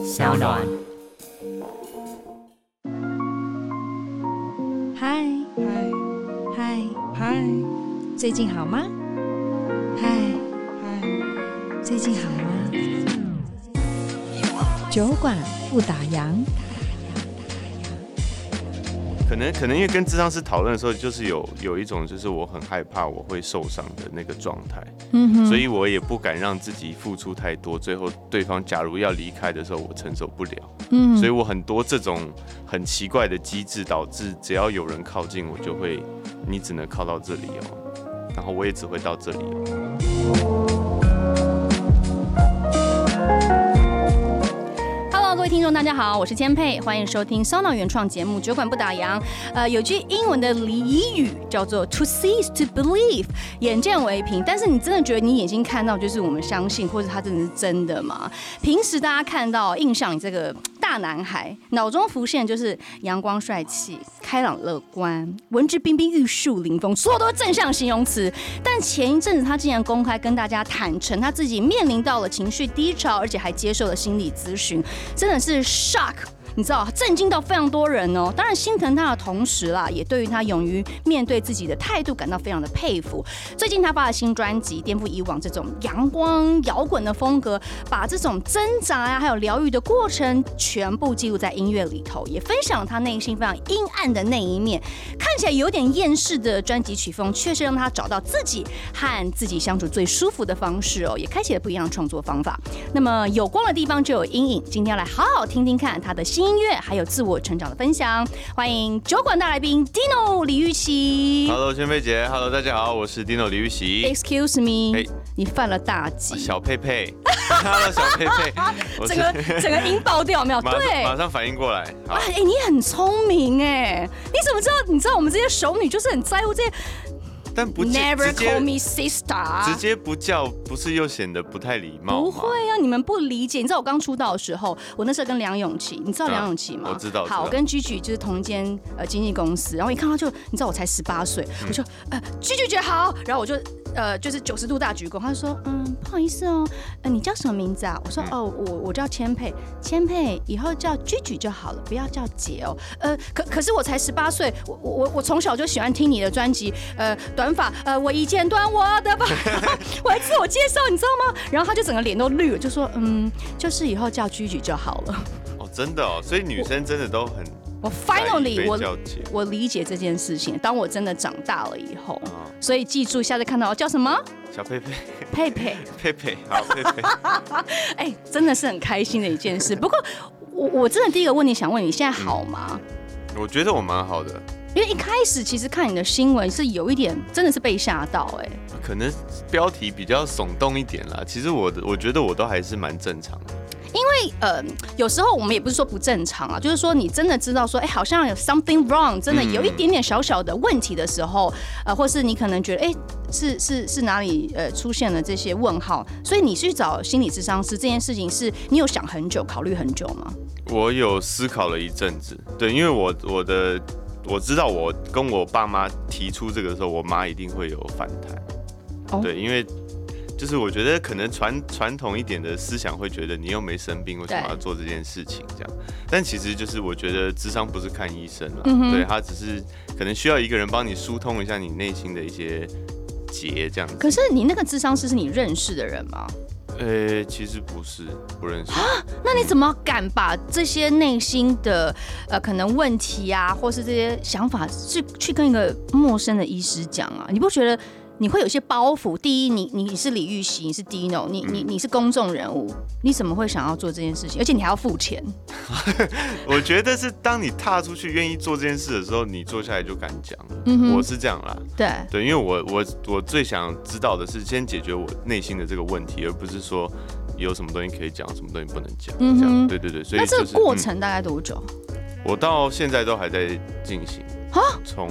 小暖。嗨嗨嗨嗨，最近好吗？嗨嗨，最近好吗？酒馆不打烊。可能可能因为跟智商师讨论的时候，就是有有一种就是我很害怕我会受伤的那个状态，嗯哼，所以我也不敢让自己付出太多，最后对方假如要离开的时候，我承受不了，嗯，所以我很多这种很奇怪的机制，导致只要有人靠近我，就会你只能靠到这里哦，然后我也只会到这里哦。听众，大家好，我是千佩，欢迎收听烧脑原创节目《酒馆不打烊》。呃，有句英文的俚语叫做 “To cease to believe”，眼见为凭。但是你真的觉得你眼睛看到就是我们相信，或者它真的是真的吗？平时大家看到印象，你这个大男孩脑中浮现就是阳光帅气、开朗乐观、文质彬彬、玉树临风，所有都是正向形容词。但前一阵子他竟然公开跟大家坦诚，他自己面临到了情绪低潮，而且还接受了心理咨询，真的。真的是 shock。你知道，震惊到非常多人哦。当然心疼他的同时啦，也对于他勇于面对自己的态度感到非常的佩服。最近他发了新专辑，颠覆以往这种阳光摇滚的风格，把这种挣扎呀，还有疗愈的过程全部记录在音乐里头，也分享了他内心非常阴暗的那一面。看起来有点厌世的专辑曲风，确实让他找到自己和自己相处最舒服的方式哦，也开启了不一样的创作方法。那么有光的地方就有阴影，今天来好好听听看他的新。音乐还有自我成长的分享，欢迎酒馆大来宾 Dino 李玉玺。Hello，千菲姐，Hello，大家好，我是 Dino 李玉玺。Excuse me，、hey, 你犯了大忌。小佩佩，Hello，小佩佩，整个整个音爆掉没有？对，马上反应过来。哎、欸，你很聪明哎，你怎么知道？你知道我们这些熟女就是很在乎这些。但不 Never call me sister，直接不叫，不是又显得不太礼貌？不会啊，你们不理解。你知道我刚出道的时候，我那时候跟梁咏琪，你知道梁咏琪吗？我知道。好，我跟 Gigi 就是同一间呃经纪公司，然后一看到就，你知道我才十八岁，我就呃 Gigi 姐好，然后我就。呃，就是九十度大鞠躬。他说，嗯，不好意思哦，呃，你叫什么名字啊？我说，哦，我我叫千佩，千佩，以后叫鞠鞠就好了，不要叫姐哦。呃，可可是我才十八岁，我我我从小就喜欢听你的专辑，呃，短发，呃，我一剪断我的吧，我还自我介绍，你知道吗？然后他就整个脸都绿了，就说，嗯，就是以后叫居居就好了。哦，真的哦，所以女生真的都很。我 finally 我我理解这件事情。当我真的长大了以后，哦、所以记住，下次看到我叫什么？小佩佩，佩佩，佩佩，好佩佩。哎、欸，真的是很开心的一件事。不过，我我真的第一个问题想问你，现在好吗？嗯、我觉得我蛮好的，因为一开始其实看你的新闻是有一点，真的是被吓到哎、欸。可能标题比较耸动一点啦。其实我的我觉得我都还是蛮正常的。因为呃，有时候我们也不是说不正常啊，就是说你真的知道说，哎，好像有 something wrong，真的有一点点小小的问题的时候，嗯、呃，或是你可能觉得，哎，是是是哪里呃出现了这些问号，所以你去找心理咨商师这件事情，是你有想很久、考虑很久吗？我有思考了一阵子，对，因为我我的我知道，我跟我爸妈提出这个的时候，我妈一定会有反弹，哦、对，因为。就是我觉得可能传传统一点的思想会觉得你又没生病，为什么要做这件事情？这样，但其实就是我觉得智商不是看医生了，嗯、对，他只是可能需要一个人帮你疏通一下你内心的一些结，这样子。可是你那个智商师是你认识的人吗？呃、其实不是，不认识啊。那你怎么敢把这些内心的呃可能问题啊，或是这些想法去去跟一个陌生的医师讲啊？你不觉得？你会有些包袱。第一，你你是李玉玺，你是 Dino，你你你是公众人物，你怎么会想要做这件事情？而且你还要付钱。我觉得是当你踏出去愿意做这件事的时候，你坐下来就敢讲。嗯，我是这样啦。对对，因为我我我最想知道的是先解决我内心的这个问题，而不是说有什么东西可以讲，什么东西不能讲。嗯，这样对对对。所以、就是、那这个过程大概多久？嗯、我到现在都还在进行。从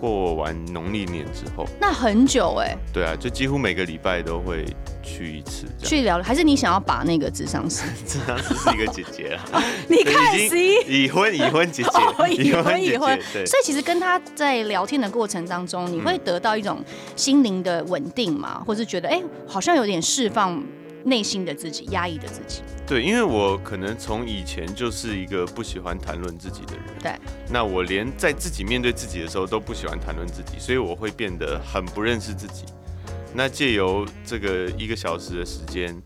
过完农历年之后，那很久哎、欸。对啊，就几乎每个礼拜都会去一次。去聊，还是你想要把那个智商师？智商师是一个姐姐啊。你看，已已婚已婚姐姐，哦、已婚已婚。所以其实跟他在聊天的过程当中，你会得到一种心灵的稳定嘛，或是觉得哎、欸，好像有点释放内心的自己，压抑的自己。对，因为我可能从以前就是一个不喜欢谈论自己的人。对。那我连在自己面对自己的时候都不喜欢谈论自己，所以我会变得很不认识自己。那借由这个一个小时的时间，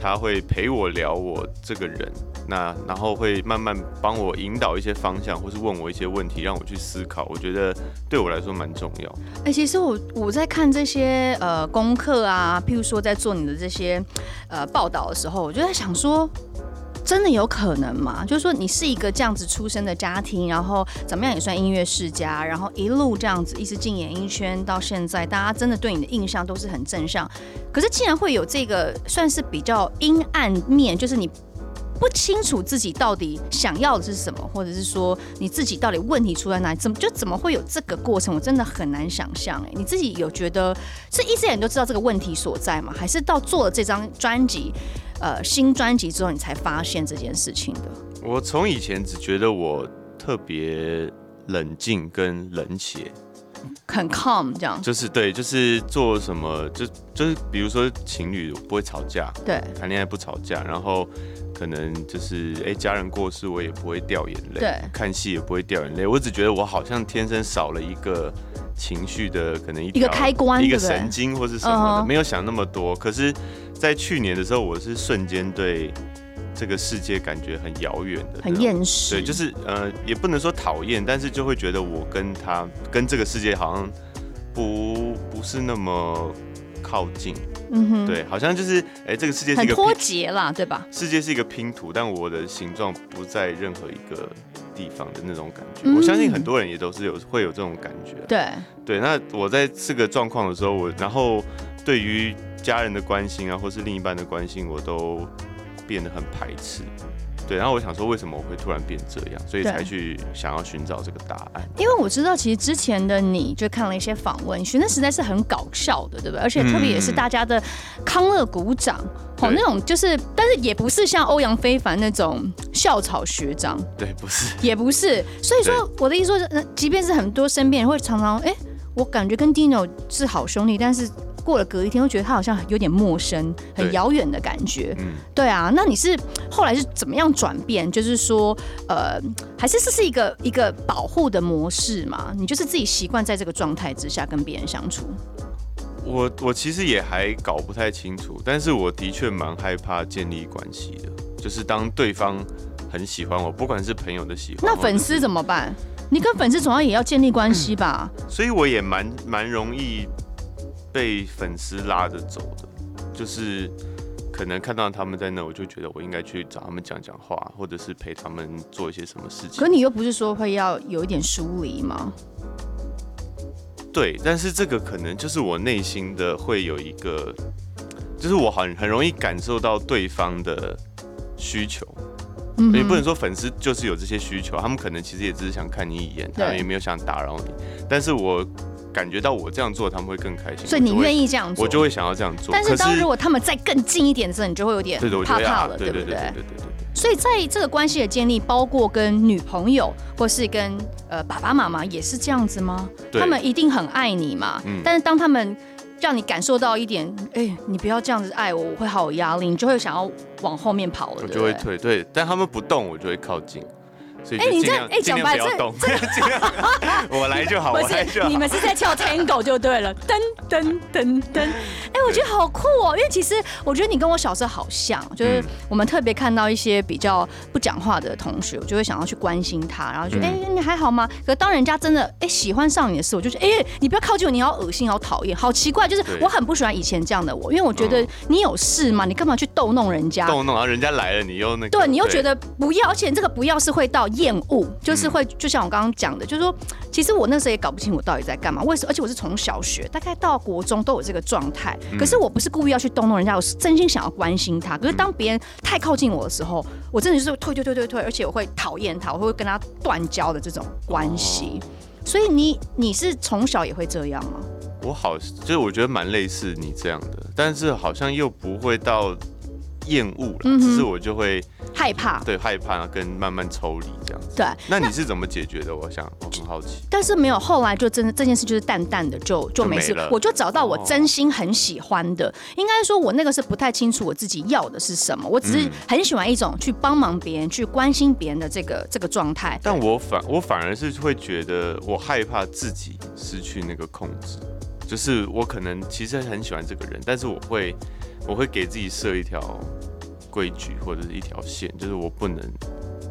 他会陪我聊我这个人，那然后会慢慢帮我引导一些方向，或是问我一些问题，让我去思考。我觉得对我来说蛮重要。哎、其实我我在看这些呃功课啊，譬如说在做你的这些呃报道的时候，我就在想说。真的有可能吗？就是说，你是一个这样子出生的家庭，然后怎么样也算音乐世家，然后一路这样子一直进演艺圈到现在，大家真的对你的印象都是很正向。可是，竟然会有这个算是比较阴暗面，就是你不清楚自己到底想要的是什么，或者是说你自己到底问题出在哪里？怎么就怎么会有这个过程？我真的很难想象。哎，你自己有觉得是一直以来都知道这个问题所在吗？还是到做了这张专辑？呃，新专辑之后，你才发现这件事情的。我从以前只觉得我特别冷静跟冷血，很 calm 这样。就是对，就是做什么就就是比如说情侣不会吵架，对，谈恋爱不吵架，然后可能就是哎、欸、家人过世我也不会掉眼泪，对，看戏也不会掉眼泪。我只觉得我好像天生少了一个情绪的可能一一个开关，一个神经或是什么的，uh -huh. 没有想那么多。可是。在去年的时候，我是瞬间对这个世界感觉很遥远的，很厌世。对，就是呃，也不能说讨厌，但是就会觉得我跟他跟这个世界好像不不是那么靠近。嗯哼，对，好像就是哎、欸，这个世界是一个脱节了，对吧？世界是一个拼图，但我的形状不在任何一个地方的那种感觉。嗯、我相信很多人也都是有会有这种感觉。对对，那我在这个状况的时候，我然后对于。家人的关心啊，或是另一半的关心，我都变得很排斥。对，然后我想说，为什么我会突然变这样？所以才去想要寻找这个答案。因为我知道，其实之前的你就看了一些访问，学生时代是很搞笑的，对不对？而且特别也是大家的康乐鼓掌，哦、嗯，那种就是，但是也不是像欧阳非凡那种校草学长，对，不是，也不是。所以说，我的意思说，即便是很多身边人会常常，哎、欸，我感觉跟 Dino 是好兄弟，但是。过了隔一天，会觉得他好像有点陌生、很遥远的感觉。嗯，对啊。那你是后来是怎么样转变？就是说，呃，还是这是一个一个保护的模式嘛？你就是自己习惯在这个状态之下跟别人相处。我我其实也还搞不太清楚，但是我的确蛮害怕建立关系的。就是当对方很喜欢我，不管是朋友的喜欢，那粉丝怎么办？你跟粉丝总要也要建立关系吧？嗯，所以我也蛮蛮容易。被粉丝拉着走的，就是可能看到他们在那，我就觉得我应该去找他们讲讲话，或者是陪他们做一些什么事情。可你又不是说会要有一点疏离吗？对，但是这个可能就是我内心的会有一个，就是我很很容易感受到对方的需求。嗯，也不能说粉丝就是有这些需求，他们可能其实也只是想看你一眼，他们也没有想打扰你，但是我。感觉到我这样做，他们会更开心。所以你愿意这样做，我就会想要这样做。但是当如果他们再更近一点的时候，你就会有点怕怕了，对不对？对对对对对。所以在这个关系的建立，包括跟女朋友或是跟呃爸爸妈妈，也是这样子吗？他们一定很爱你嘛。嗯。但是当他们让你感受到一点，哎，你不要这样子爱我，我会好有压力，你就会想要往后面跑了。我就会退，对。但他们不动，我就会靠近。哎、欸，你这哎，讲白这 我来就好，我来就好。你们是在跳 Tango 就对了，噔噔噔噔。哎、欸，我觉得好酷哦，因为其实我觉得你跟我小时候好像，就是我们特别看到一些比较不讲话的同学，我就会想要去关心他，然后就哎、欸，你还好吗？可当人家真的哎、欸、喜欢上你的时候，我就觉得哎、欸，你不要靠近我，你好恶心，好讨厌，好奇怪，就是我很不喜欢以前这样的我，因为我觉得你有事吗？你干嘛去逗弄人家？逗弄，然后人家来了，你又那个，对，你又觉得不要，而且这个不要是会到。厌恶就是会，就像我刚刚讲的，就是说，其实我那时候也搞不清我到底在干嘛。为什么？而且我是从小学大概到国中都有这个状态。可是我不是故意要去动弄人家，我是真心想要关心他。可是当别人太靠近我的时候，我真的就是退退退退退，而且我会讨厌他，我会跟他断交的这种关系。所以你你是从小也会这样吗？我好，就是我觉得蛮类似你这样的，但是好像又不会到厌恶了，只是我就会。害怕，对，害怕跟慢慢抽离这样子。对，那你是怎么解决的？我想我很好奇。但是没有，后来就真的这件事就是淡淡的就就没事。我就找到我真心很喜欢的，哦、应该说我那个是不太清楚我自己要的是什么，我只是很喜欢一种去帮忙别人、去关心别人的这个这个状态。但我反我反而是会觉得我害怕自己失去那个控制，就是我可能其实很喜欢这个人，但是我会我会给自己设一条。规矩或者是一条线，就是我不能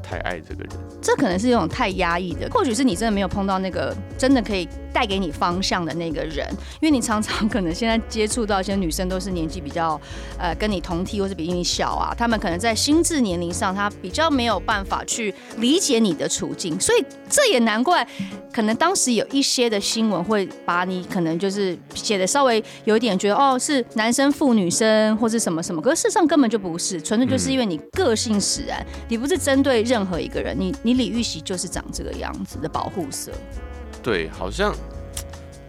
太爱这个人。这可能是一种太压抑的，或许是你真的没有碰到那个真的可以带给你方向的那个人。因为你常常可能现在接触到一些女生，都是年纪比较呃跟你同梯或是比你小啊，她们可能在心智年龄上，她比较没有办法去理解你的处境，所以这也难怪，可能当时有一些的新闻会把你可能就是写的稍微有一点觉得哦是男生负女生或是什么什么，可是事实上根本就不是。纯粹就是因为你个性使然，你不是针对任任何一个人，你你李玉玺就是长这个样子的保护色。对，好像，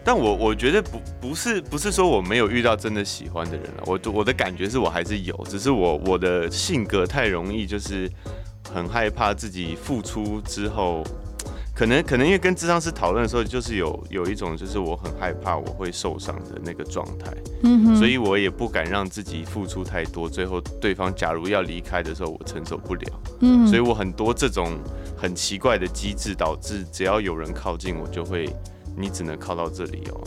但我我觉得不不是不是说我没有遇到真的喜欢的人了，我我的感觉是我还是有，只是我我的性格太容易就是很害怕自己付出之后。可能可能因为跟智商师讨论的时候，就是有有一种就是我很害怕我会受伤的那个状态，嗯哼，所以我也不敢让自己付出太多，最后对方假如要离开的时候，我承受不了，嗯，所以我很多这种很奇怪的机制，导致只要有人靠近我，就会你只能靠到这里哦。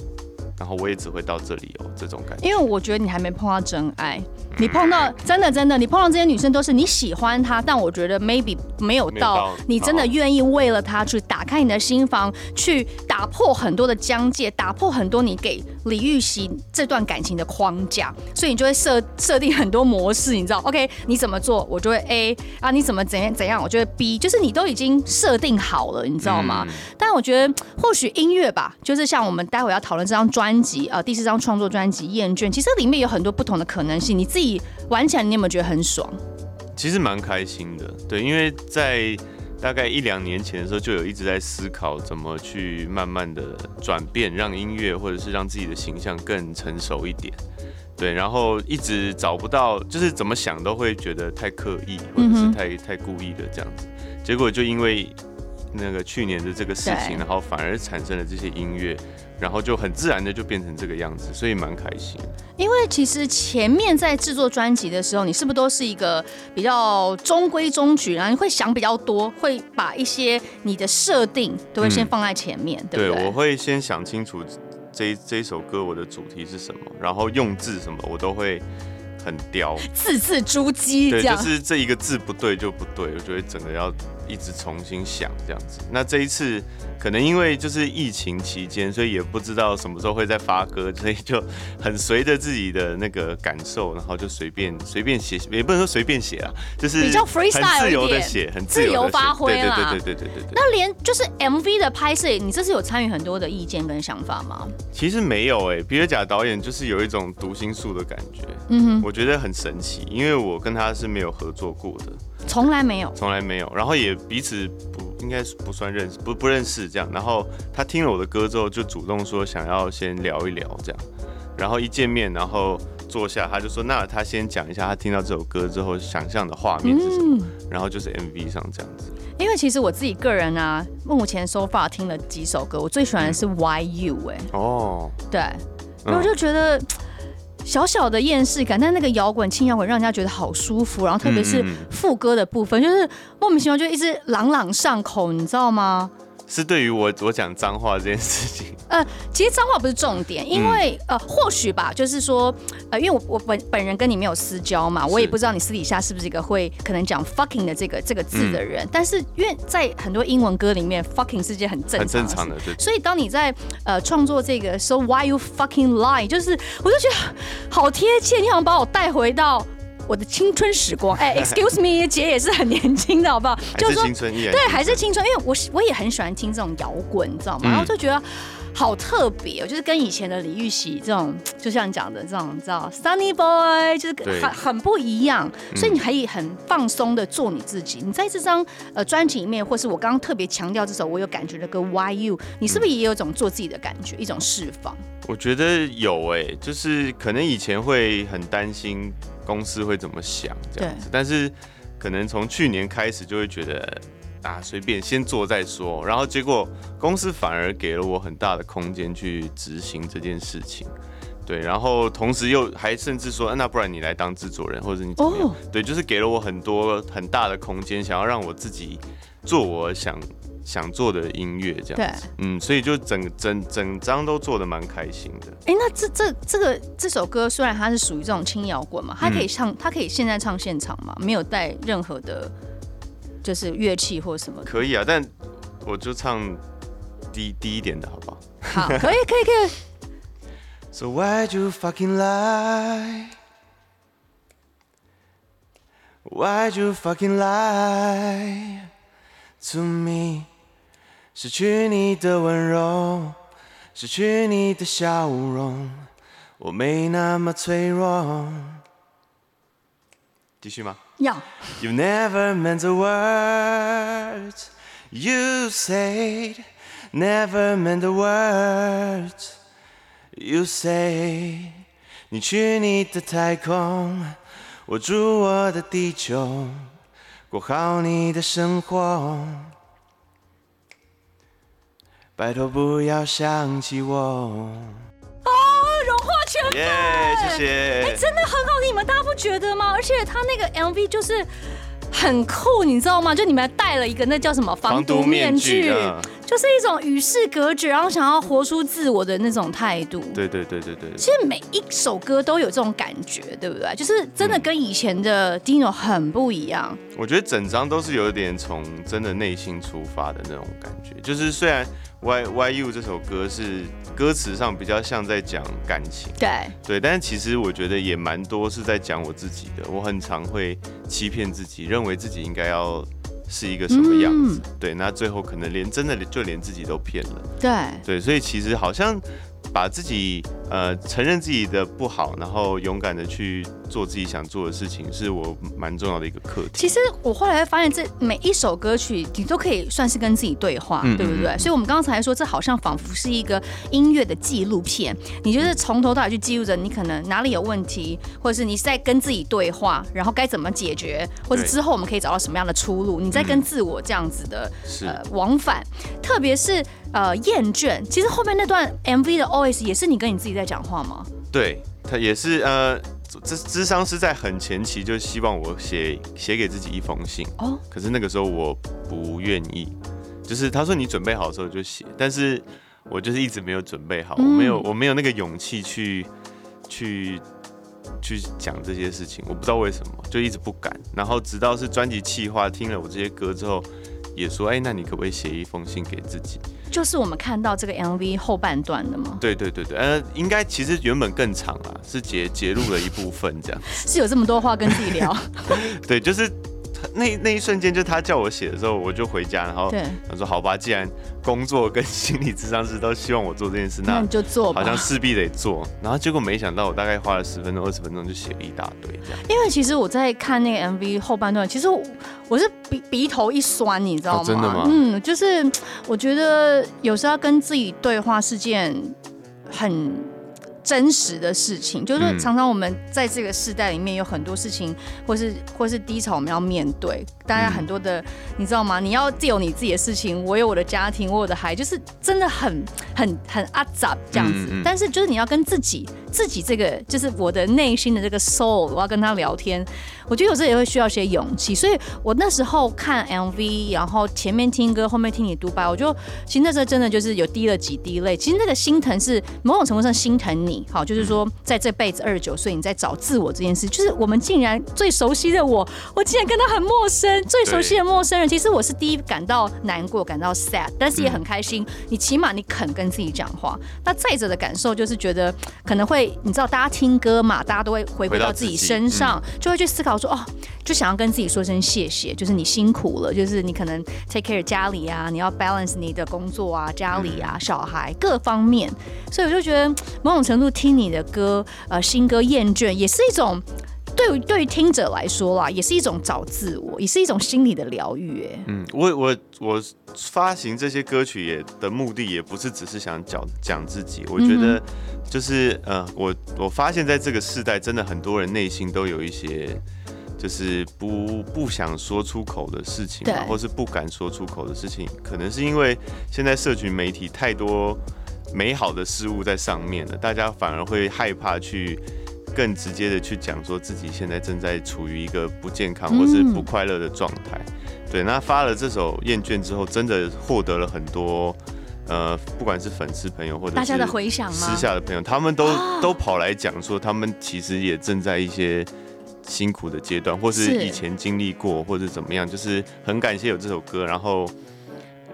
然后我也只会到这里哦，这种感觉。因为我觉得你还没碰到真爱，你碰到真的真的，你碰到这些女生都是你喜欢她，但我觉得 maybe 没有到你真的愿意为了她去打开你的心房，去打破很多的疆界，打破很多你给李玉玺这段感情的框架，所以你就会设设定很多模式，你知道？OK，你怎么做我就会 A 啊，你怎么怎样怎样我就会 B，就是你都已经设定好了，你知道吗？嗯、但我觉得或许音乐吧，就是像我们待会要讨论这张专。专辑啊，第四张创作专辑《厌倦》，其实里面有很多不同的可能性。你自己玩起来，你有没有觉得很爽？其实蛮开心的，对，因为在大概一两年前的时候，就有一直在思考怎么去慢慢的转变，让音乐或者是让自己的形象更成熟一点。对，然后一直找不到，就是怎么想都会觉得太刻意，或者是太太故意的这样子。结果就因为那个去年的这个事情，然后反而产生了这些音乐。然后就很自然的就变成这个样子，所以蛮开心。因为其实前面在制作专辑的时候，你是不是都是一个比较中规中矩，然后你会想比较多，会把一些你的设定都会先放在前面，嗯、对不对？对，我会先想清楚这一这一首歌我的主题是什么，然后用字什么我都会很刁，字字珠玑，对，就是这一个字不对就不对，我觉得整个要一直重新想这样子。那这一次。可能因为就是疫情期间，所以也不知道什么时候会再发歌，所以就很随着自己的那个感受，然后就随便随便写，也不能说随便写啊，就是比较 freestyle 自由的写，很自由发挥啦。对对对对对。那连就是 MV 的拍摄，你这次有参与很多的意见跟想法吗？其实没有哎、欸，比尔贾导演就是有一种读心术的感觉，嗯哼，我觉得很神奇，因为我跟他是没有合作过的。从来没有，从来没有，然后也彼此不应该不算认识，不不认识这样。然后他听了我的歌之后，就主动说想要先聊一聊这样。然后一见面，然后坐下，他就说那他先讲一下他听到这首歌之后想象的画面是什么，嗯、然后就是 MV 上这样子。因为其实我自己个人啊，目前 so far 听了几首歌，我最喜欢的是 Why You 哎、欸。哦。对，然后我就觉得。嗯小小的厌世感，但那个摇滚轻摇滚让人家觉得好舒服，然后特别是副歌的部分，嗯、就是莫名其妙就一直朗朗上口，你知道吗？是对于我我讲脏话这件事情，呃，其实脏话不是重点，因为、嗯、呃，或许吧，就是说，呃，因为我我本本人跟你没有私交嘛，我也不知道你私底下是不是一个会可能讲 fucking 的这个这个字的人，嗯、但是因为在很多英文歌里面，fucking 是件很正常，很正常的，对。所以当你在呃创作这个 So why you fucking lie，就是我就觉得好贴切，你好像把我带回到。我的青春时光，哎、欸、，Excuse me，姐也是很年轻的，好不好？就是青春对，还是青春，因为我我也很喜欢听这种摇滚，你知道吗？嗯、然后就觉得好特别，就是跟以前的李玉玺这种，就像你讲的这种，你知道，Sunny Boy，就是很很不一样，所以你可以很放松的做你自己。你在这张呃专辑里面，或是我刚刚特别强调这首我有感觉的歌《Why You》，你是不是也有一种做自己的感觉，一种释放？我觉得有哎、欸，就是可能以前会很担心。公司会怎么想这样子？但是可能从去年开始就会觉得啊，随便先做再说，然后结果公司反而给了我很大的空间去执行这件事情。对，然后同时又还甚至说，那不然你来当制作人，或者你怎么样？Oh. 对，就是给了我很多很大的空间，想要让我自己做我想想做的音乐，这样子。对，嗯，所以就整整整张都做的蛮开心的。哎，那这这这个这首歌虽然它是属于这种轻摇滚嘛，它可以唱，嗯、它可以现在唱现场嘛？没有带任何的，就是乐器或什么？可以啊，但我就唱低低一点的好不好？好，可以，可以，可以。So why'd you fucking lie? Why'd you fucking lie to me? 失去你的温柔，失去你的笑容，我没那么脆弱。继续吗？要。You never meant the words you said, never meant the words. You say，你去你的太空，我住我的地球，过好你的生活。拜托不要想起我。哦，融化全粉，耶，谢谢。哎，真的很好听，你们大家不觉得吗？而且他那个 MV 就是很酷，你知道吗？就你们还戴了一个那叫什么防毒面具。就是一种与世隔绝，然后想要活出自我的那种态度。对对对对对。其实每一首歌都有这种感觉，对不对？就是真的跟以前的 Dino 很不一样。我觉得整张都是有点从真的内心出发的那种感觉。就是虽然 Why Why You 这首歌是歌词上比较像在讲感情，对对，但是其实我觉得也蛮多是在讲我自己的。我很常会欺骗自己，认为自己应该要。是一个什么样子？嗯、对，那最后可能连真的就连自己都骗了。对对，所以其实好像。把自己呃承认自己的不好，然后勇敢的去做自己想做的事情，是我蛮重要的一个课题。其实我后来发现，这每一首歌曲你都可以算是跟自己对话，嗯、对不对？所以，我们刚才说，这好像仿佛是一个音乐的纪录片，你就是从头到尾去记录着你可能哪里有问题，或者是你是在跟自己对话，然后该怎么解决，或者之后我们可以找到什么样的出路？你在跟自我这样子的、嗯、呃往返，特别是。呃，厌倦。其实后面那段 MV 的 OS 也是你跟你自己在讲话吗？对，他也是呃，咨咨商是在很前期就希望我写写给自己一封信哦，可是那个时候我不愿意，就是他说你准备好的时候就写，但是我就是一直没有准备好，嗯、我没有我没有那个勇气去去去讲这些事情，我不知道为什么就一直不敢，然后直到是专辑企划听了我这些歌之后，也说哎，那你可不可以写一封信给自己？就是我们看到这个 MV 后半段的吗？对对对对，呃，应该其实原本更长啊，是截截录了一部分这样。是有这么多话跟自己聊？对，就是。那那一瞬间，就他叫我写的时候，我就回家，然后他说：“好吧，既然工作跟心理智商师都希望我做这件事，那你就做吧，好像势必得做。”然后结果没想到，我大概花了十分钟、二十分钟就写了一大堆这样。因为其实我在看那个 MV 后半段，其实我，我是鼻鼻头一酸，你知道吗？哦，真的吗？嗯，就是我觉得有时候要跟自己对话是件很。真实的事情，就是常常我们在这个世代里面有很多事情，或是或是低潮，我们要面对。大家很多的，嗯、你知道吗？你要自有你自己的事情，我有我的家庭，我有我的孩，就是真的很很很阿杂这样子。嗯嗯、但是就是你要跟自己自己这个，就是我的内心的这个 soul，我要跟他聊天。我觉得有时候也会需要些勇气。所以我那时候看 MV，然后前面听歌，后面听你独白，我就其实那时候真的就是有滴了几滴泪。其实那个心疼是某种程度上心疼你，好，就是说在这辈子二十九岁你在找自我这件事，就是我们竟然最熟悉的我，我竟然跟他很陌生。最熟悉的陌生人，其实我是第一感到难过，感到 sad，但是也很开心。你起码你肯跟自己讲话。那再者的感受就是觉得可能会，你知道，大家听歌嘛，大家都会回归到自己身上，就会去思考说，哦，就想要跟自己说声谢谢，就是你辛苦了，就是你可能 take care 家里啊，你要 balance 你的工作啊、家里啊、小孩各方面。所以我就觉得某种程度听你的歌，呃，新歌厌倦也是一种。对于对于听者来说啦，也是一种找自我，也是一种心理的疗愈。哎，嗯，我我我发行这些歌曲也的目的，也不是只是想讲讲自己。我觉得就是呃，我我发现在这个时代，真的很多人内心都有一些。就是不不想说出口的事情，或是不敢说出口的事情，可能是因为现在社群媒体太多美好的事物在上面了，大家反而会害怕去更直接的去讲说自己现在正在处于一个不健康或是不快乐的状态。对，那发了这首《厌倦》之后，真的获得了很多。呃，不管是粉丝朋友或者大家的回响？私下的朋友，他们都都跑来讲说，他们其实也正在一些辛苦的阶段，或是以前经历过，或者怎么样，就是很感谢有这首歌，然后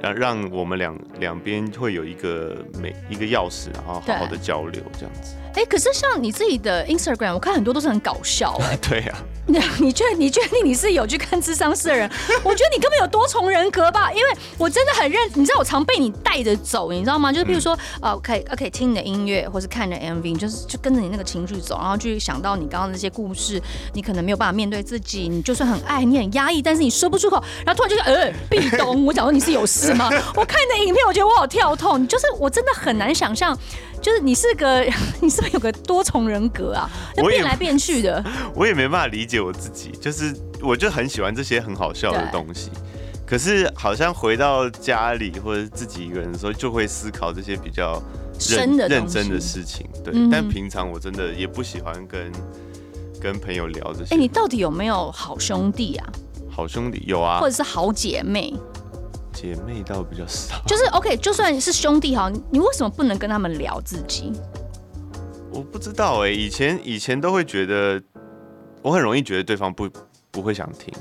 让让我们两两边会有一个每一个钥匙，然后好好的交流这样子。哎，可是像你自己的 Instagram，我看很多都是很搞笑 哎。对 呀。你你确你确定你是有去看智商室的人？我觉得你根本有多重人格吧，因为我真的很认，你知道我常被你带着走，你知道吗？就是譬如说，呃，可以可以听你的音乐，或是看你的 MV，就是就跟着你那个情绪走，然后去想到你刚刚那些故事，你可能没有办法面对自己，你就算很爱，你很压抑，但是你说不出口，然后突然就呃，壁咚，我讲说你是有事吗？我看你的影片，我觉得我好跳痛，就是我真的很难想象。就是你是个，你是不是有个多重人格啊？要变来变去的。我也没办法理解我自己，就是我就很喜欢这些很好笑的东西，可是好像回到家里或者自己一个人的时候，就会思考这些比较认认真的事情。对，嗯、但平常我真的也不喜欢跟跟朋友聊这些。哎、欸，你到底有没有好兄弟啊？好兄弟有啊，或者是好姐妹？姐妹倒比较少，就是 OK，就算是兄弟哈，你为什么不能跟他们聊自己？我不知道哎、欸，以前以前都会觉得，我很容易觉得对方不不会想听。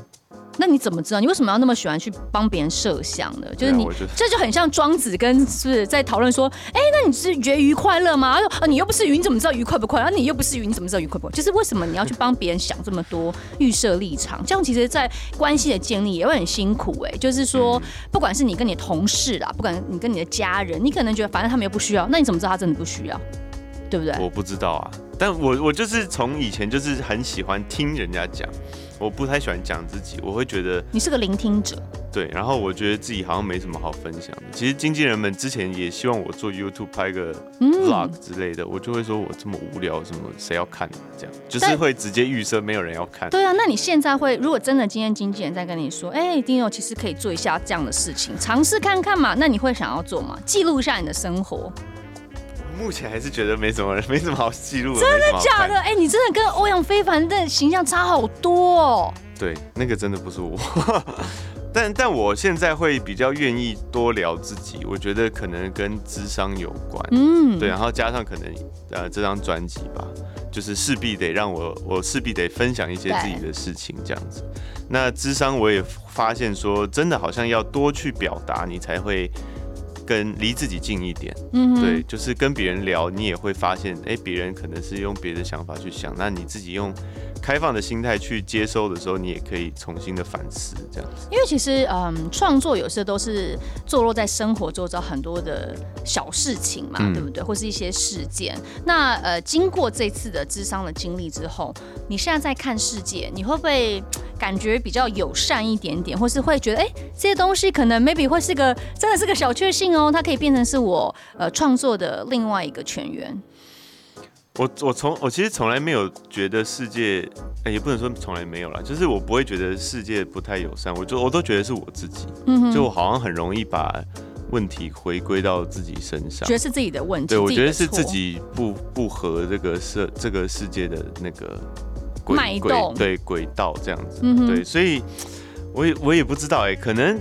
那你怎么知道？你为什么要那么喜欢去帮别人设想呢？就是你，就这就很像庄子跟是是在讨论说，哎、欸，那你是觉得鱼快乐吗？他说，啊，你又不是鱼，你怎么知道鱼快不快乐？啊，你又不是鱼，你怎么知道鱼快不快乐？就是为什么你要去帮别人想这么多预设立场？这样其实，在关系的建立也会很辛苦哎、欸。就是说，不管是你跟你的同事啦，不管你跟你的家人，你可能觉得反正他们又不需要，那你怎么知道他真的不需要？对不对？我不知道啊，但我我就是从以前就是很喜欢听人家讲。我不太喜欢讲自己，我会觉得你是个聆听者。对，然后我觉得自己好像没什么好分享的。其实经纪人们之前也希望我做 YouTube 拍个 Vlog 之类的，嗯、我就会说我这么无聊，什么谁要看？这样就是会直接预设没有人要看。对啊，那你现在会如果真的今天经纪人在跟你说，哎，Dino 其实可以做一下这样的事情，尝试看看嘛？那你会想要做吗？记录一下你的生活。目前还是觉得没什么人，没什么好记录的。真的假的？哎、欸，你真的跟欧阳非凡的形象差好多哦。对，那个真的不是我。但但我现在会比较愿意多聊自己，我觉得可能跟智商有关。嗯，对，然后加上可能呃这张专辑吧，就是势必得让我我势必得分享一些自己的事情这样子。那智商我也发现说，真的好像要多去表达，你才会。跟离自己近一点，嗯，对，就是跟别人聊，你也会发现，哎，别人可能是用别的想法去想，那你自己用开放的心态去接收的时候，你也可以重新的反思，这样子。因为其实，嗯，创作有时候都是坐落在生活周遭很多的小事情嘛，嗯、对不对？或是一些事件。那呃，经过这次的智商的经历之后，你现在在看世界，你会不会感觉比较友善一点点，或是会觉得，哎，这些东西可能 maybe 会是个真的是个小确幸哦。它可以变成是我呃创作的另外一个泉源。我我从我其实从来没有觉得世界，欸、也不能说从来没有啦，就是我不会觉得世界不太友善。我就我都觉得是我自己，嗯哼，就我好像很容易把问题回归到自己身上，觉得是自己的问题。对，我觉得是自己不不合这个世这个世界的那个轨轨对轨道这样子。嗯，对，所以我也我也不知道哎、欸，可能。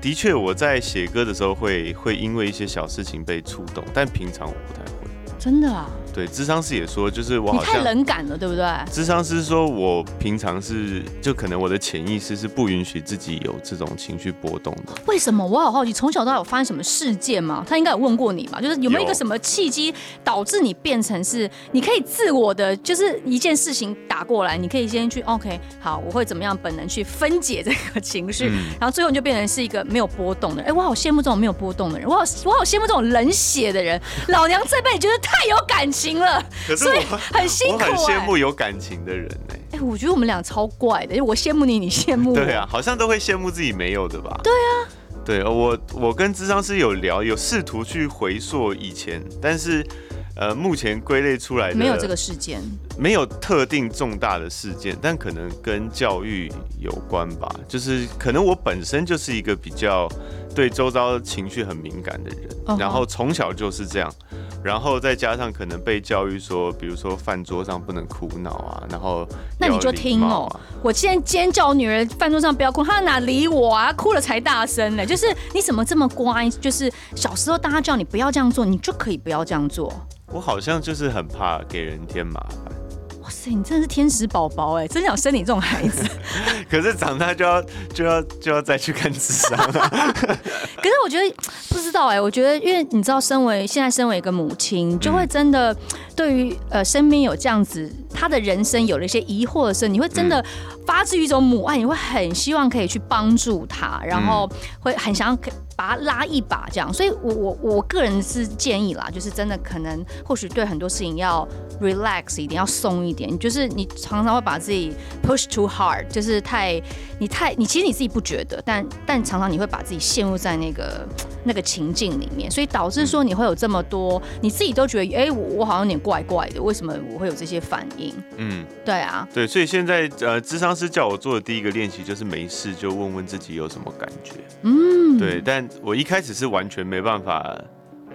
的确，我在写歌的时候会会因为一些小事情被触动，但平常我不太会。真的啊？对，智商师也说，就是我好太冷感了，对不对？智商师说，我平常是就可能我的潜意识是不允许自己有这种情绪波动的。为什么？我好好奇，从小到大有发生什么事件吗？他应该有问过你吧？就是有没有一个什么契机导致你变成是你可以自我的，就是一件事情打过来，你可以先去 OK，好，我会怎么样本能去分解这个情绪，嗯、然后最后你就变成是一个没有波动的人。哎，我好羡慕这种没有波动的人，我好我好羡慕这种冷血的人。老娘这辈子觉得太有感情。了，可是我很辛苦，欸，我很羡慕有感情的人哎，欸。哎，欸，我觉得我们俩超怪的，因为我羡慕你，你羡慕我。对啊，好像都会羡慕自己没有的吧？对啊，对，我我跟智商师有聊，有试图去回溯以前，但是呃，目前归类出来的没有这个事件，没有特定重大的事件，但可能跟教育有关吧。就是可能我本身就是一个比较对周遭情绪很敏感的人，uh. 然后从小就是这样。然后再加上可能被教育说，比如说饭桌上不能哭闹啊，然后、啊、那你就听哦，我现在尖叫我女儿饭桌上不要哭，她哪理我啊？哭了才大声呢。就是你怎么这么乖？就是小时候大家叫你不要这样做，你就可以不要这样做。我好像就是很怕给人添麻烦。哇塞，你真的是天使宝宝哎，真想生你这种孩子。可是长大就要就要就要再去看智商了。可是我觉得不知道哎，我觉得因为你知道，身为现在身为一个母亲，就会真的对于呃身边有这样子他的人生有了一些疑惑的时候，你会真的发自于一种母爱，你会很希望可以去帮助他，然后会很想要把他拉一把这样。所以我我我个人是建议啦，就是真的可能或许对很多事情要 relax 一点，要松一点。就是你常常会把自己 push too hard，就是太你太你其实你自己不觉得，但但常常你会把自己陷入在那个那个情境里面，所以导致说你会有这么多，你自己都觉得哎、欸，我我好像有点怪怪的，为什么我会有这些反应？嗯，对啊，对，所以现在呃，智商师叫我做的第一个练习就是没事就问问自己有什么感觉。嗯，对，但我一开始是完全没办法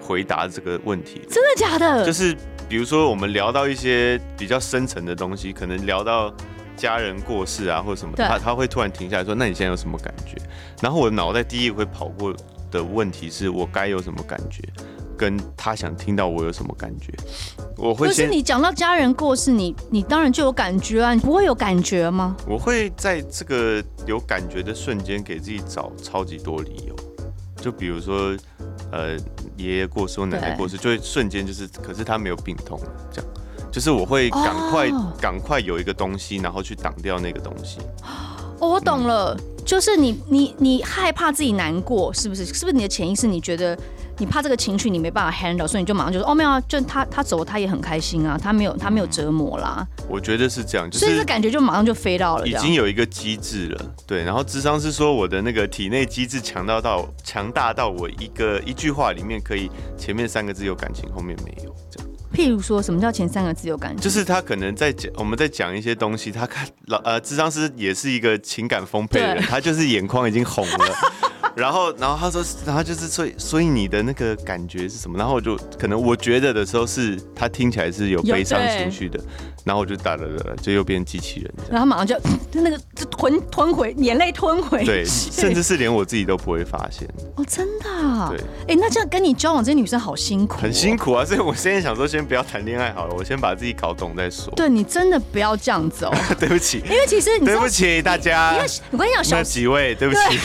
回答这个问题。真的假的？就是。比如说，我们聊到一些比较深层的东西，可能聊到家人过世啊，或者什么，他他会突然停下来说：“那你现在有什么感觉？”然后我的脑袋第一个会跑过的问题是我该有什么感觉，跟他想听到我有什么感觉。我会先，可是你讲到家人过世，你你当然就有感觉啊，你不会有感觉吗？我会在这个有感觉的瞬间给自己找超级多理由，就比如说。呃，爷爷过世，奶奶过世，就会瞬间就是，可是他没有病痛，这样，就是我会赶快赶、oh. 快有一个东西，然后去挡掉那个东西。哦，我懂了，嗯、就是你你你害怕自己难过，是不是？是不是你的潜意识？你觉得？你怕这个情绪你没办法 handle，所以你就马上就说哦没有啊，就他他走他也很开心啊，他没有他没有折磨啦。我觉得是这样，就是、所以这感觉就马上就飞到了，已经有一个机制了，对。然后智商是说我的那个体内机制强大到强大到我一个一句话里面可以前面三个字有感情，后面没有这样。譬如说什么叫前三个字有感情？就是他可能在讲我们在讲一些东西，他看老呃智商师也是一个情感丰沛的人，他就是眼眶已经红了。然后，然后他说，然后就是所以，所以你的那个感觉是什么？然后我就可能我觉得的时候是，他听起来是有悲伤情绪的。然后我就打了了，就又变机器人。然后马上就就那个就吞吞回眼泪吞回。对，甚至是连我自己都不会发现。哦，真的？对。哎，那这样跟你交往这些女生好辛苦。很辛苦啊，所以我现在想说，先不要谈恋爱好了，我先把自己搞懂再说。对，你真的不要这样子哦。对不起。因为其实你对不起大家。因为我跟你讲，小几位，对不起。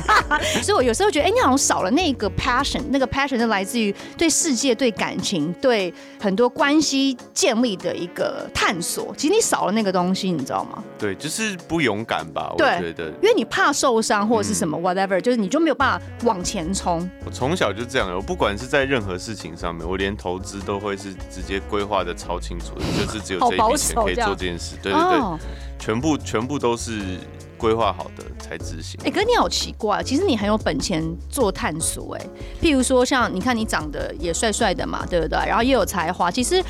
所以我有时候觉得，哎，你好像少了那个 passion，那个 passion 是来自于对世界、对感情、对很多关系建立的一个。探索，其实你少了那个东西，你知道吗？对，就是不勇敢吧？我觉得，因为你怕受伤或者是什么、嗯、whatever，就是你就没有办法往前冲。我从小就这样，我不管是在任何事情上面，我连投资都会是直接规划的超清楚的，就是只有这一笔钱可以做这件事。对对对，哦、全部全部都是规划好的才执行。哎、欸，可是你好奇怪，其实你很有本钱做探索。哎，譬如说像你看你长得也帅帅的嘛，对不对？然后又有才华，其实。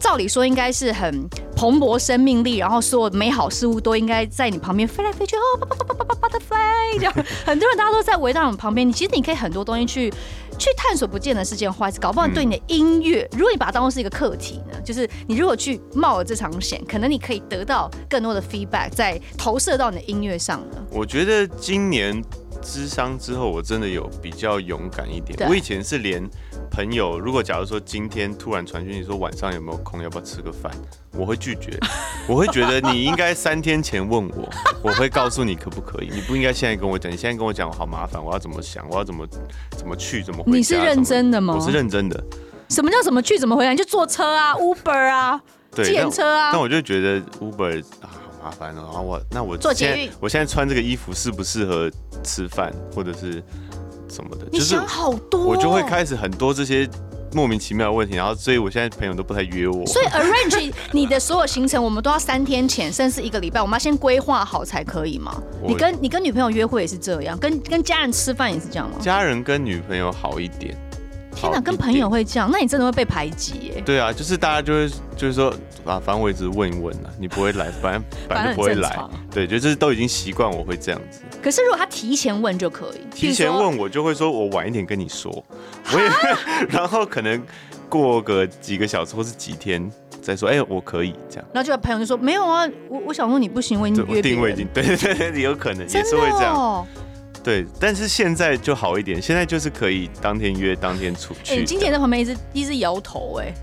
照理说应该是很蓬勃生命力，然后所有美好事物都应该在你旁边飞来飞去哦，叭叭叭叭叭叭的飞，这样很多人大家都在围绕你旁边。你其实你可以很多东西去去探索，不见得是件坏事。搞不好对你的音乐，如果你把它当做是一个课题呢，就是你如果去冒了这场险，可能你可以得到更多的 feedback，在投射到你的音乐上呢。我觉得今年咨商之后，我真的有比较勇敢一点。我以前是连。朋友，如果假如说今天突然传讯息说晚上有没有空，要不要吃个饭，我会拒绝。我会觉得你应该三天前问我，我会告诉你可不可以。你不应该现在跟我讲，你现在跟我讲好麻烦，我要怎么想，我要怎么怎么去，怎么回家？你是认真的吗？我是认真的。什么叫怎么去怎么回来？你就坐车啊，Uber 啊，计程车啊。但我就觉得 Uber 麻烦了。然后我那我做捷运，我现在穿这个衣服适不适合吃饭，或者是？什么的，你想好多，我就会开始很多这些莫名其妙的问题，然后所以我现在朋友都不太约我。所以 arrange 你的所有行程，我们都要三天前，甚至一个礼拜，我们要先规划好才可以吗？你跟你跟女朋友约会也是这样，跟跟家人吃饭也是这样吗？家人跟女朋友好一点，天哪，跟朋友会这样，那你真的会被排挤耶？对啊，就是大家就会就是说啊，反正我一直问一问啊，你不会来，反正反正不会来。对，就是都已经习惯我会这样子。可是如果他提前问就可以，提前问我就会说我晚一点跟你说，我也 然后可能过个几个小时或是几天再说，哎、欸，我可以这样。然后就朋友就说没有啊，我我想说你不行，我已经约定位已经对对对，有可能也是会这样。对，但是现在就好一点，现在就是可以当天约当天出去。哎、欸，金姐在旁边一直一直摇头，哎，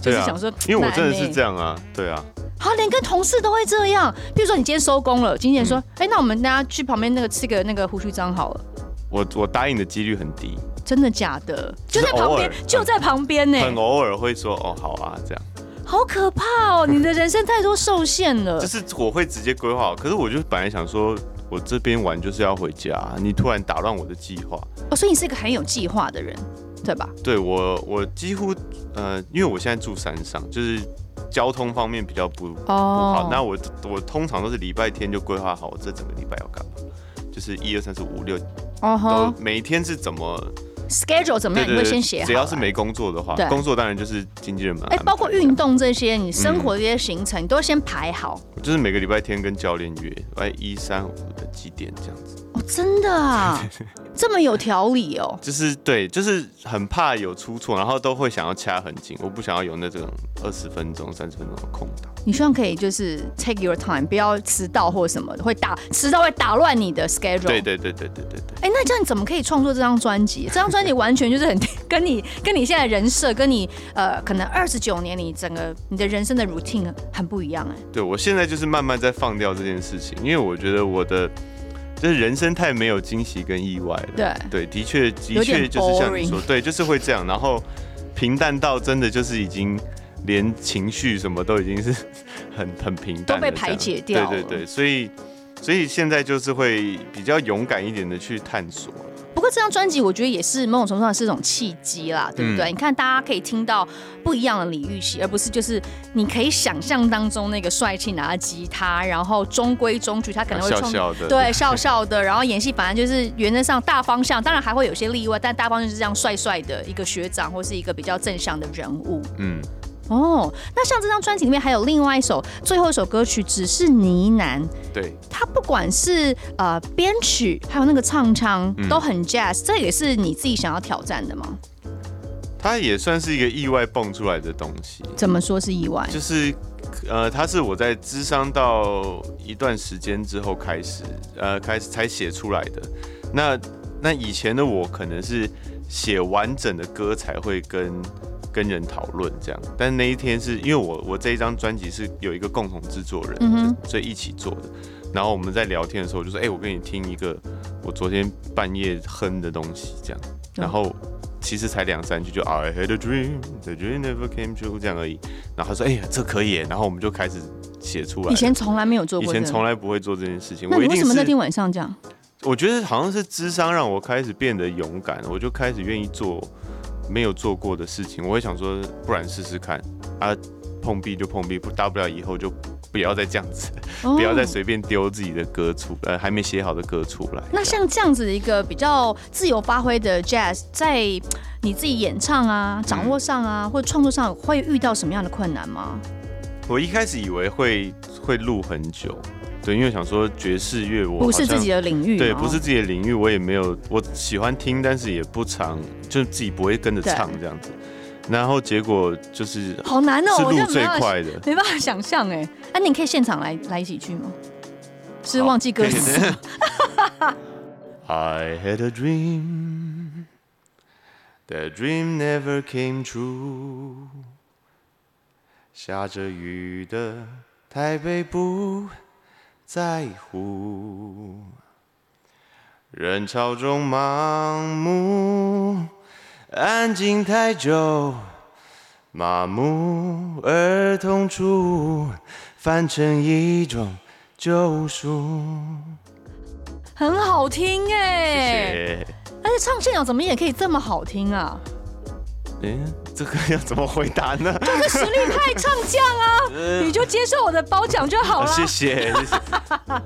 就是想说，因为我真的是这样啊，对啊。好，连跟同事都会这样。比如说你今天收工了，金姐说，哎、嗯欸，那我们大家去旁边那个吃个那个胡须章好了。我我答应的几率很低。真的假的？就在旁边，就在旁边呢。很偶尔会说，哦，好啊，这样。好可怕哦！你的人生太多受限了。就是我会直接规划，可是我就本来想说。我这边玩就是要回家，你突然打乱我的计划。哦，所以你是一个很有计划的人，对吧？对，我我几乎呃，因为我现在住山上，就是交通方面比较不、哦、不好。那我我通常都是礼拜天就规划好，我这整个礼拜要干嘛，就是一二三四五六，都每天是怎么。Schedule 怎么样？你会先写好。只要是没工作的话，工作当然就是经纪人嘛。哎，包括运动这些，你生活这些行程，你都要先排好。就是每个礼拜天跟教练约，哎，一三五的几点这样子。哦，真的啊，这么有条理哦。就是对，就是很怕有出错，然后都会想要掐很紧，我不想要有那种二十分钟、三十分钟的空档。你希望可以就是 take your time，不要迟到或什么的，会打迟到会打乱你的 schedule。对对对对对对对。哎，那这样你怎么可以创作这张专辑？这张专辑完全就是很 跟你跟你现在人设，跟你呃可能二十九年你整个你的人生的 routine 很不一样哎。对，我现在就是慢慢在放掉这件事情，因为我觉得我的。就是人生太没有惊喜跟意外了。对对，的确的确就是像你说，对，就是会这样，然后平淡到真的就是已经连情绪什么都已经是很很平淡，都被排解掉。对对对，所以所以现在就是会比较勇敢一点的去探索。不过这张专辑我觉得也是某种程度上是一种契机啦，对不对？嗯、你看大家可以听到不一样的李玉玺，而不是就是你可以想象当中那个帅气拿着吉他，然后中规中矩，他可能会笑笑的，对，笑笑的，然后演戏反正就是原则上大方向，当然还会有些例外，但大方向是这样帅帅的一个学长或是一个比较正向的人物，嗯。哦，那像这张专辑里面还有另外一首最后一首歌曲，只是呢喃。对，它不管是呃编曲，还有那个唱腔，都很 jazz，嗯。这也是你自己想要挑战的吗？它也算是一个意外蹦出来的东西。怎么说是意外？就是呃，它是我在智商到一段时间之后开始，呃，开始才写出来的。那那以前的我可能是写完整的歌才会跟。跟人讨论这样，但那一天是因为我我这一张专辑是有一个共同制作人，嗯，所以一起做的。然后我们在聊天的时候就说：“哎、欸，我跟你听一个我昨天半夜哼的东西，这样。”然后其实才两三句，就 I had a dream, the dream never came true 这样而已。然后他说：“哎呀，这可以。”然后我们就开始写出来。以前从来没有做过，以前从来不会做这件事情。那你为什么那天晚上这样？我觉得好像是智商让我开始变得勇敢，我就开始愿意做。没有做过的事情，我会想说，不然试试看啊，碰壁就碰壁，不大不了以后就不要再这样子，哦、不要再随便丢自己的歌出，呃，还没写好的歌出来。那像这样子的一个比较自由发挥的 jazz，在你自己演唱啊、掌握上啊，嗯、或者创作上，会遇到什么样的困难吗？我一开始以为会会录很久。对，因为想说爵士乐，我不是自己的领域，对，不是自己的领域，我也没有，我喜欢听，但是也不常，就自己不会跟着唱这样子。然后结果就是好难哦，是录最快的，没办法想象哎。哎，你可以现场来来一起去吗？是忘记歌词。I had a dream, that dream never came true。下着雨的台北不在乎，人潮中盲目，安静太久，麻木而痛楚，反成一种救赎。很好听哎，谢谢。而且唱现场怎么也可以这么好听啊？欸这个要怎么回答呢？就是实力派唱将啊，呃、你就接受我的褒奖就好了。谢谢，谢谢。哎，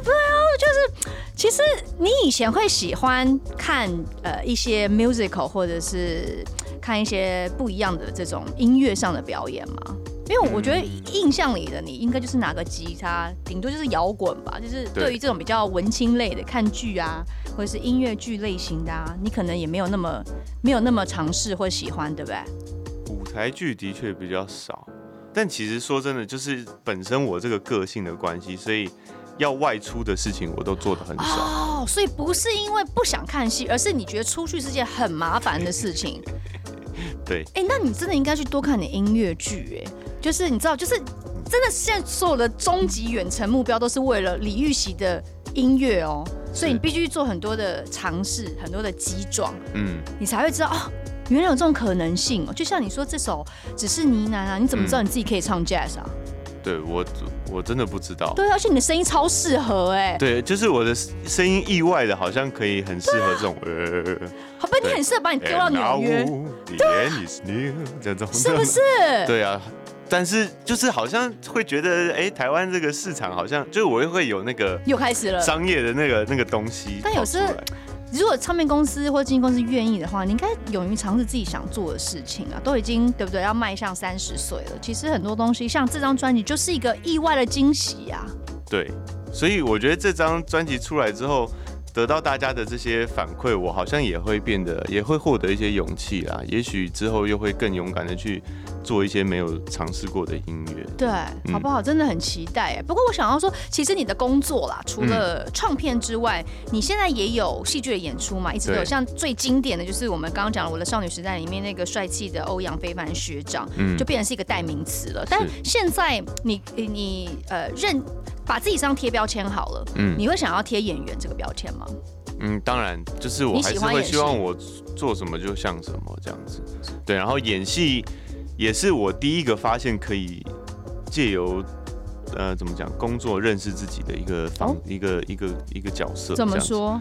不对哦，就是其实你以前会喜欢看呃一些 musical 或者是看一些不一样的这种音乐上的表演吗？因为我觉得印象里的你应该就是拿个吉他，顶多就是摇滚吧。就是对于这种比较文青类的看剧啊，或者是音乐剧类型的啊，你可能也没有那么没有那么尝试或喜欢，对不对？舞台剧的确比较少，但其实说真的，就是本身我这个个性的关系，所以要外出的事情我都做的很少。哦，所以不是因为不想看戏，而是你觉得出去是件很麻烦的事情。对。哎，那你真的应该去多看点音乐剧，哎。就是你知道，就是真的，现在所有的终极远程目标都是为了李玉玺的音乐哦，所以你必须做很多的尝试，很多的激撞，嗯，你才会知道哦，原来有这种可能性哦。就像你说这首只是呢喃啊，你怎么知道你自己可以唱 jazz 啊？对我，我真的不知道。对，而且你的声音超适合哎。对，就是我的声音意外的，好像可以很适合这种呃。好吧，你很适合把你丢到纽约。对，这种是不是？对啊。但是就是好像会觉得，哎、欸，台湾这个市场好像就是我又会有那个又开始了商业的那个那个东西。但有时候，如果唱片公司或经纪公司愿意的话，你应该勇于尝试自己想做的事情啊。都已经对不对？要迈向三十岁了，其实很多东西，像这张专辑就是一个意外的惊喜呀。对，所以我觉得这张专辑出来之后，得到大家的这些反馈，我好像也会变得，也会获得一些勇气啦。也许之后又会更勇敢的去。做一些没有尝试过的音乐，对，好不好？真的很期待哎。不过我想要说，其实你的工作啦，除了唱片之外，你现在也有戏剧的演出嘛，一直都有。像最经典的就是我们刚刚讲了《我的少女时代》里面那个帅气的欧阳非凡学长，嗯，就变成是一个代名词了。但现在你你呃认把自己上贴标签好了，嗯，你会想要贴演员这个标签吗？嗯，当然，就是我还是会希望我做什么就像什么这样子。对，然后演戏。也是我第一个发现可以借由呃怎么讲工作认识自己的一个方、哦、一个一个一个角色。怎么说？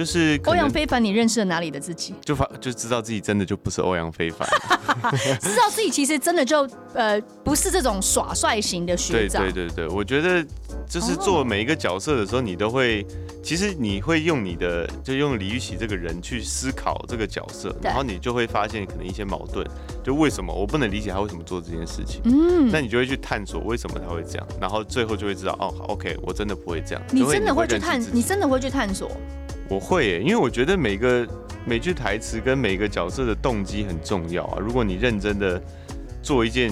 就是欧阳非凡，你认识了哪里的自己？就发就知道自己真的就不是欧阳非凡，知道自己其实真的就呃不是这种耍帅型的学长。对对对对，我觉得就是做每一个角色的时候，你都会。其实你会用你的，就用李玉玺这个人去思考这个角色，然后你就会发现可能一些矛盾，就为什么我不能理解他为什么做这件事情？嗯，那你就会去探索为什么他会这样，然后最后就会知道哦，OK，我真的不会这样。你真的会去探，你真的会去探索？我会耶，因为我觉得每个每句台词跟每个角色的动机很重要啊。如果你认真的做一件。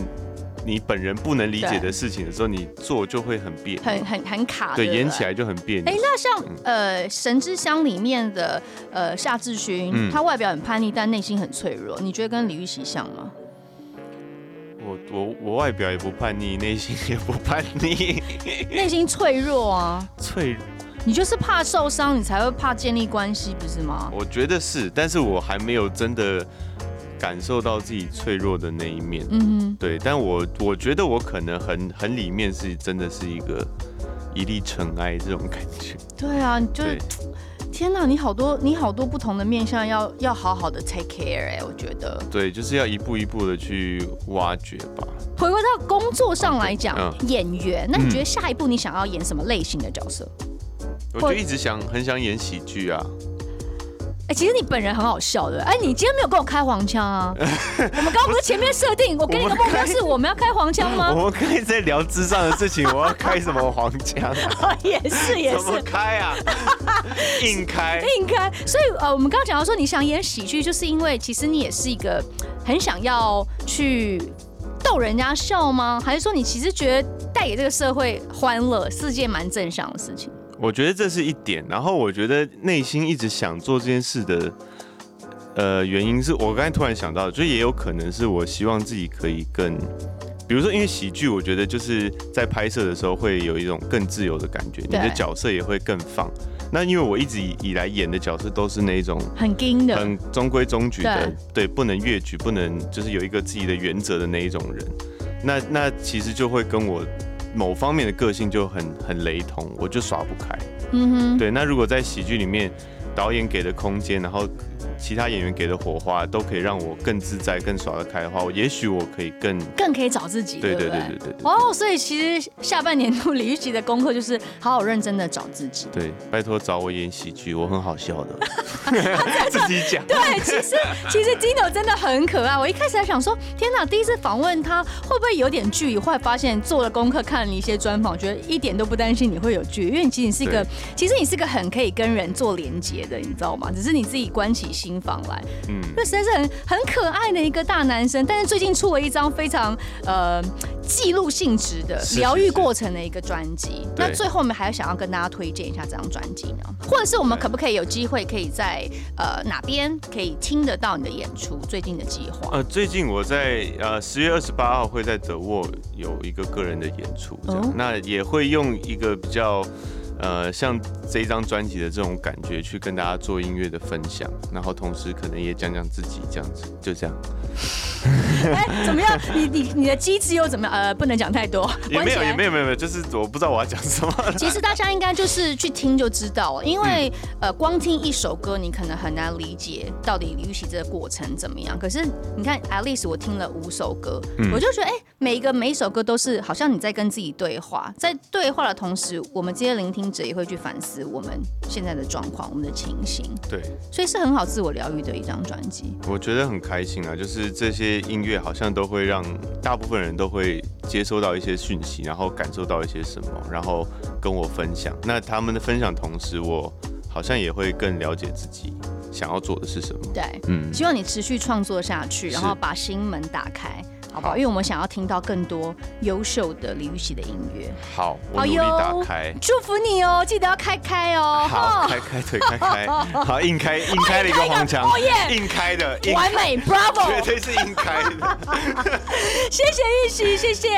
你本人不能理解的事情的时候，你做就会很别扭，很很很卡。对，演起来就很别扭。哎，那像呃《神之乡》里面的呃夏志勋，嗯、他外表很叛逆，但内心很脆弱。你觉得跟李玉玺像吗？我我我外表也不叛逆，内心也不叛逆，内心脆弱啊。脆弱。你就是怕受伤，你才会怕建立关系，不是吗？我觉得是，但是我还没有真的。感受到自己脆弱的那一面，嗯哼，对，但我我觉得我可能很很里面是真的是一个一粒尘埃这种感觉。对啊，你就是天哪，你好多你好多不同的面相要要好好的 take care 哎，我觉得。对，就是要一步一步的去挖掘吧。回归到工作上来讲，嗯、演员，那你觉得下一步你想要演什么类型的角色？我就一直想很想演喜剧啊。哎、欸，其实你本人很好笑的。哎、欸，你今天没有跟我开黄腔啊？我们刚刚不是前面设定，我给你个目标是我们要开黄腔吗？我们可以在聊智障的事情，我要开什么黄腔啊？也是也是。怎么开啊？硬开。硬开。所以呃，我们刚刚讲到说你想演喜剧，就是因为其实你也是一个很想要去逗人家笑吗？还是说你其实觉得带给这个社会欢乐是件蛮正向的事情？我觉得这是一点，然后我觉得内心一直想做这件事的，呃，原因是我刚才突然想到，就也有可能是我希望自己可以更，比如说因为喜剧，我觉得就是在拍摄的时候会有一种更自由的感觉，你的角色也会更放。那因为我一直以以来演的角色都是那种很硬的、很中规中矩的，对，不能越矩，不能就是有一个自己的原则的那一种人，那那其实就会跟我。某方面的个性就很很雷同，我就耍不开。嗯哼，对。那如果在喜剧里面，导演给的空间，然后其他演员给的火花都可以让我更自在、更耍得开的话，我也许我可以更更可以找自己。对对对对对，对。哦，oh, 所以其实下半年度李玉琦的功课就是好好认真的找自己。对，拜托找我演喜剧，我很好笑的。自己讲。对，其实其实 Dino 真的很可爱。我一开始还想说，天哪，第一次访问他会不会有点距离？后来发现做了功课，看了一些专访，觉得一点都不担心你会有距离，因为你其实你是一个，其实你是个很可以跟人做连接的，你知道吗？只是你自己关起心房来，嗯，那实在是很很可爱的一个大男生。但是最近出了一张非常呃记录性质的疗愈过程的一个专辑，那最后我们还想要跟大家推荐一下这张专辑呢？或者是我们可不可以有机会可以在呃哪边可以听得到你的演出？最近的计划？呃，最近我在呃十月二十八号会在德沃有一个个人的演出，这样，哦，那也会用一个比较。呃，像这一张专辑的这种感觉，去跟大家做音乐的分享，然后同时可能也讲讲自己这样子，就这样。哎、欸，怎么样？你你你的机制又怎么样？呃，不能讲太多。也没有，也没有，没有，没有，就是我不知道我要讲什么。其实大家应该就是去听就知道了，因为、嗯、呃，光听一首歌，你可能很难理解到底李玉玺这个过程怎么样。可是你看，at least 我听了五首歌，嗯、我就觉得，哎、欸，每一个每一首歌都是好像你在跟自己对话，在对话的同时，我们这些聆听。者也会去反思我们现在的状况，我们的情形。对，所以是很好自我疗愈的一张专辑。我觉得很开心啊，就是这些音乐好像都会让大部分人都会接收到一些讯息，然后感受到一些什么，然后跟我分享。那他们的分享同时，我好像也会更了解自己想要做的是什么。对，嗯，希望你持续创作下去，然后把心门打开。好不好？因为我们想要听到更多优秀的李玉玺的音乐。好，我努力打开。祝福你哦，记得要开开哦。好，开开腿，开开。好，硬开，硬开了一个红墙。硬开的，完美，Bravo，绝对是硬开的。谢谢玉玺，谢谢，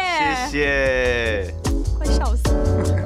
谢谢。快笑死。